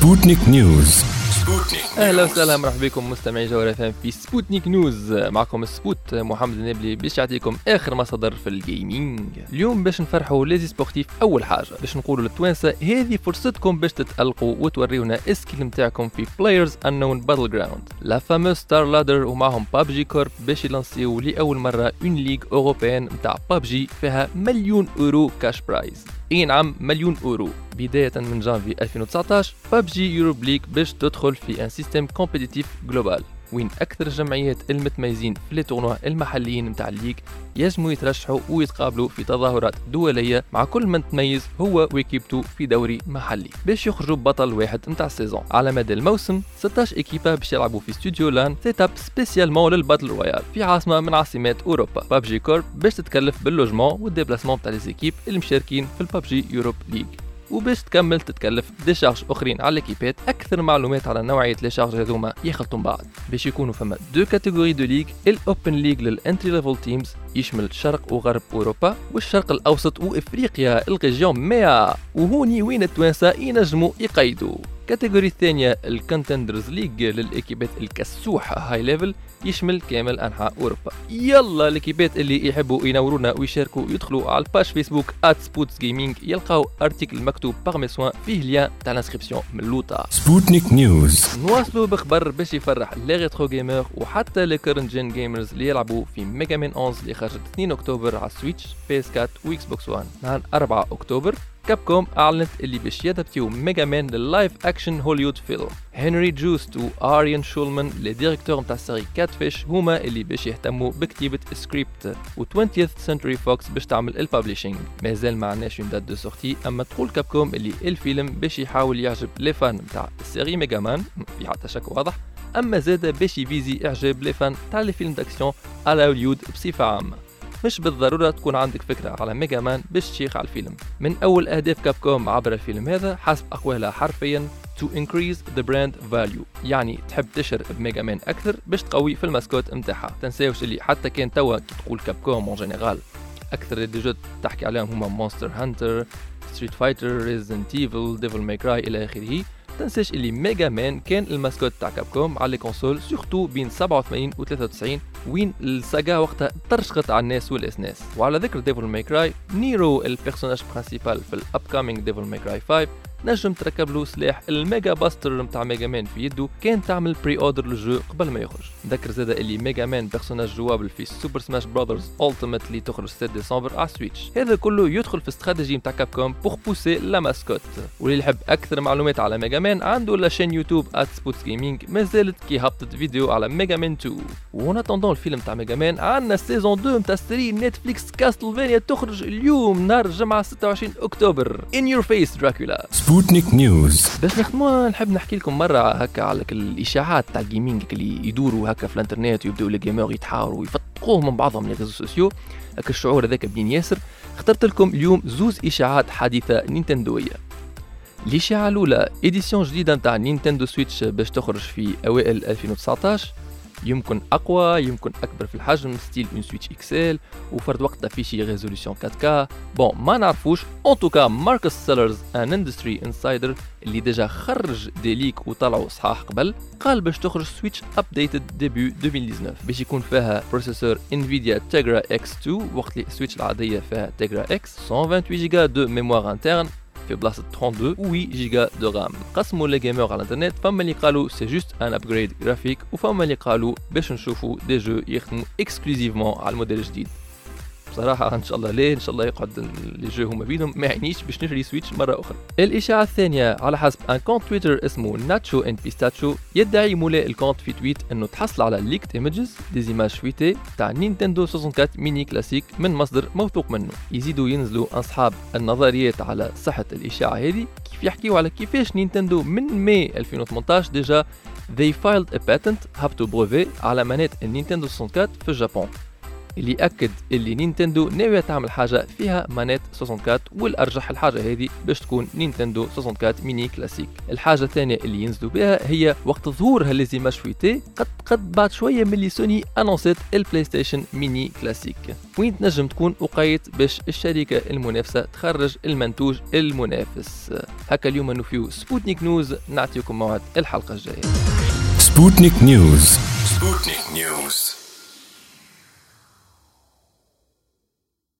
Sputnik News أهلا وسهلا مرحبا بكم مستمعي جوهرة FM في Sputnik News معكم السبوت محمد النبلي باش يعطيكم آخر مصادر في ال gaming اليوم باش نفرحوا les e-sportifs أول حاجة. باش نقولوا للتوانسة هذه فرصتكم باش تتألقوا وتوريونا skills نتاعكم في PlayerUnknown's Battlegrounds la fameuse StarLadder ومعهم PUBG Corp باش يلانسيو لأول مرة une ligue européenne نتاع بابجي فيها مليون اورو cash prize اي نعم مليون اورو. بداية من جانفي 2019 PUBG Europe League باش تدخل في un système compétitif global وين أكثر الجمعيات المتميزين في les tournois المحليين نتاع ال ligue يجموا يترشحوا ويتقابلوا في تظاهرات دولية مع كل من تميز هو و équipe تو في دوري محلي باش يخرجوا بطل واحد نتاع ال saison. على مدى الموسم 16 équipe باش يلعبوا في استوديو LAN set up spécialement لل battle royale في عاصمة من عاصمات أوروبا. PUBG Corp باش تتكلف بال logement وال déplacement تاع les équipes المشاركين في ال PUBG Europe League وباش تكمل تتكلف des charges أخرين على ليكيبات أكثر معلومات على نوعية les charges هذوما يخلطوا بعض. باش يكونوا فما deux catégories de ligues ال Open League لل entry level teams يشمل شرق وغرب أوروبا والشرق الأوسط وإفريقيا ال région 100 وهوني وين التوانسة ينجموا يقيدوا ال catégorie الثانية ال Contenders League للإكيبات الكسوحة high level يشمل كامل أنحاء أوروبا. يلا الإكيبات اللي يحبوا ينورونا ويشاركوا يدخلوا على ال page Facebook ات سبوتس Gaming يلقاو article مكتوب par mes soins فيه lien تاع ال inscription من اللوطا Sputnik News نواصلوا بخبر باش يفرح les retro gamers وحتى les current gen gamers اللي يلعبوا في Mega Man 11 اللي خرجت 2 أكتوبر على ال Switch PS 4 و Xbox 1 نهار 4 أكتوبر. Capcom أعلنت اللي باش يدبتيو Mega Man لل live action Hollywood film. Henry Joost و Ariel Schulman les directeurs نتاع ال série Catfish هما اللي باش يهتموا بكتيبة سكريبت. و 20th Century Fox باش تعمل ال publishing مازال ما عندناش date de sortie أما تقول Capcom اللي الفيلم باش يحاول يعجب les fans نتاع ال série Mega Man في حتى شك واضح أما زاد باش يفيزي إعجاب les fans تاع les films d'action على هوليوود بصفة عامة. مش بالضرورة تكون عندك فكرة على Mega Man باش تشيخ على الفيلم. من أول أهداف Capcom عبر الفيلم هذا حسب أقوالها حرفيا to increase the brand value. يعني تحب تشهر ب Mega Man أكثر باش تقوي في ال mascotte متاعها. تنساوش اللي حتى كان توا تقول Capcom en général أكثر jeux تحكي عليهم هما Monster Hunter Street Fighter Resident Evil Devil May Cry إلى آخره. تنساش اللي Mega Man كان ال mascotte تاع Capcom على les consoles surtout بين 87 و 93 وين ال saga وقتها ترشقت على ال NES وال SNES وعلى ذكر Devil May Cry Nero ال personnage principal في ال upcoming Devil May Cry 5 نجم تركب له سلاح ال Mega Buster نتاع Mega Man في يده كان تعمل pre-order لل jeu قبل ما يخرج. ذكر زاد اللي Mega Man personnage jouable في Super Smash Brothers Ultimate اللي تخرج 6 ديسمبر على Switch هذا كله يدخل في استراتيجي نتاع Capcom pour pousser la mascotte واللي يحب أكثر معلومات على Mega Man عنده la chaîne YouTube ات سبوتس Gaming مازالت كي هبطت فيديو على Mega Man 2 و en attendant الفيلم تاع Mega Man عندنا saison 2 نتاع série Netflix Castlevania تخرج اليوم نهار الجمعة 26 أكتوبر. in your face Dracula Sputnik News. باش نختموا نحب نحكي لكم مرة هكا على الإشاعات تاع ال gaming اللي يدوروا هكا في الإنترنت ويبداو les gamers يتحاوروا ويفتقوه من بعضهم les réseaux sociaux هكا الشعور هذاك بنين ياسر. اخترت لكم اليوم زوز إشاعات حديثه نينتندوية. الإشاعة الأولى édition جديدة نتاع Nintendo Switch باش تخرج في أوائل 2019 يمكن أقوى يمكن أكبر في الحجم style une Switch XL وفرد في شي résolution 4K bon ما نعرفوش. en tout cas Marcus Sellars un industry insider اللي déjà خرج des leaks وطلعوا صحاح قبل قال باش تخرج Switch updated début 2019 باش يكون فيها processeur Nvidia Tegra X 2 وقت اللي ال Switch العادية فيها Tegra X 128 giga de mémoire interne في بلاصه 32 و 8 giga de RAM قسموا les gamers على الانترنت فما اللي قالوا c'est juste un upgrade graphique وفما اللي قالوا باش نشوفوا des jeux يخدموا exclusivement على الموديل الجديد بصراحة إن شاء الله ليه إن شاء الله يقعد les jeux هما بينهم. ما يعنيش باش نشري Switch مرة أخرى. الإشاعة الثانية على حسب un compte Twitter اسمه ناتشو ان بيستاتشو يدعي مولاي ال compte في tweet إنه تحصل على leaked images des images fuitées تاع Nintendo 64 Mini Classic من مصدر موثوق منه. يزيدوا ينزلوا أصحاب النظريات على صحة الإشاعة هذه. كيف يحكيوا على كيفاش Nintendo من ماي 2018 déjà they filed a patent هبطوا brevet على manette ال Nintendo 64 في الجابون اللي أكد اللي Nintendo ناوية تعمل حاجة فيها manette 64 والأرجح الحاجة هذه باش تكون Nintendo 64 Mini Classic. الحاجة الثانية اللي ينزلوا بها هي وقت ظهور ه les images fuitées قد قد بعد شوية ملي سوني أنونسيت ال PlayStation Mini Classic. وين تنجم تكون وقيت باش الشركة المنافسة تخرج المنتوج المنافس. هكا اليوم نوفيو Sputnik News نعطيكم موعد الحلقة الجاية. Sputnik News.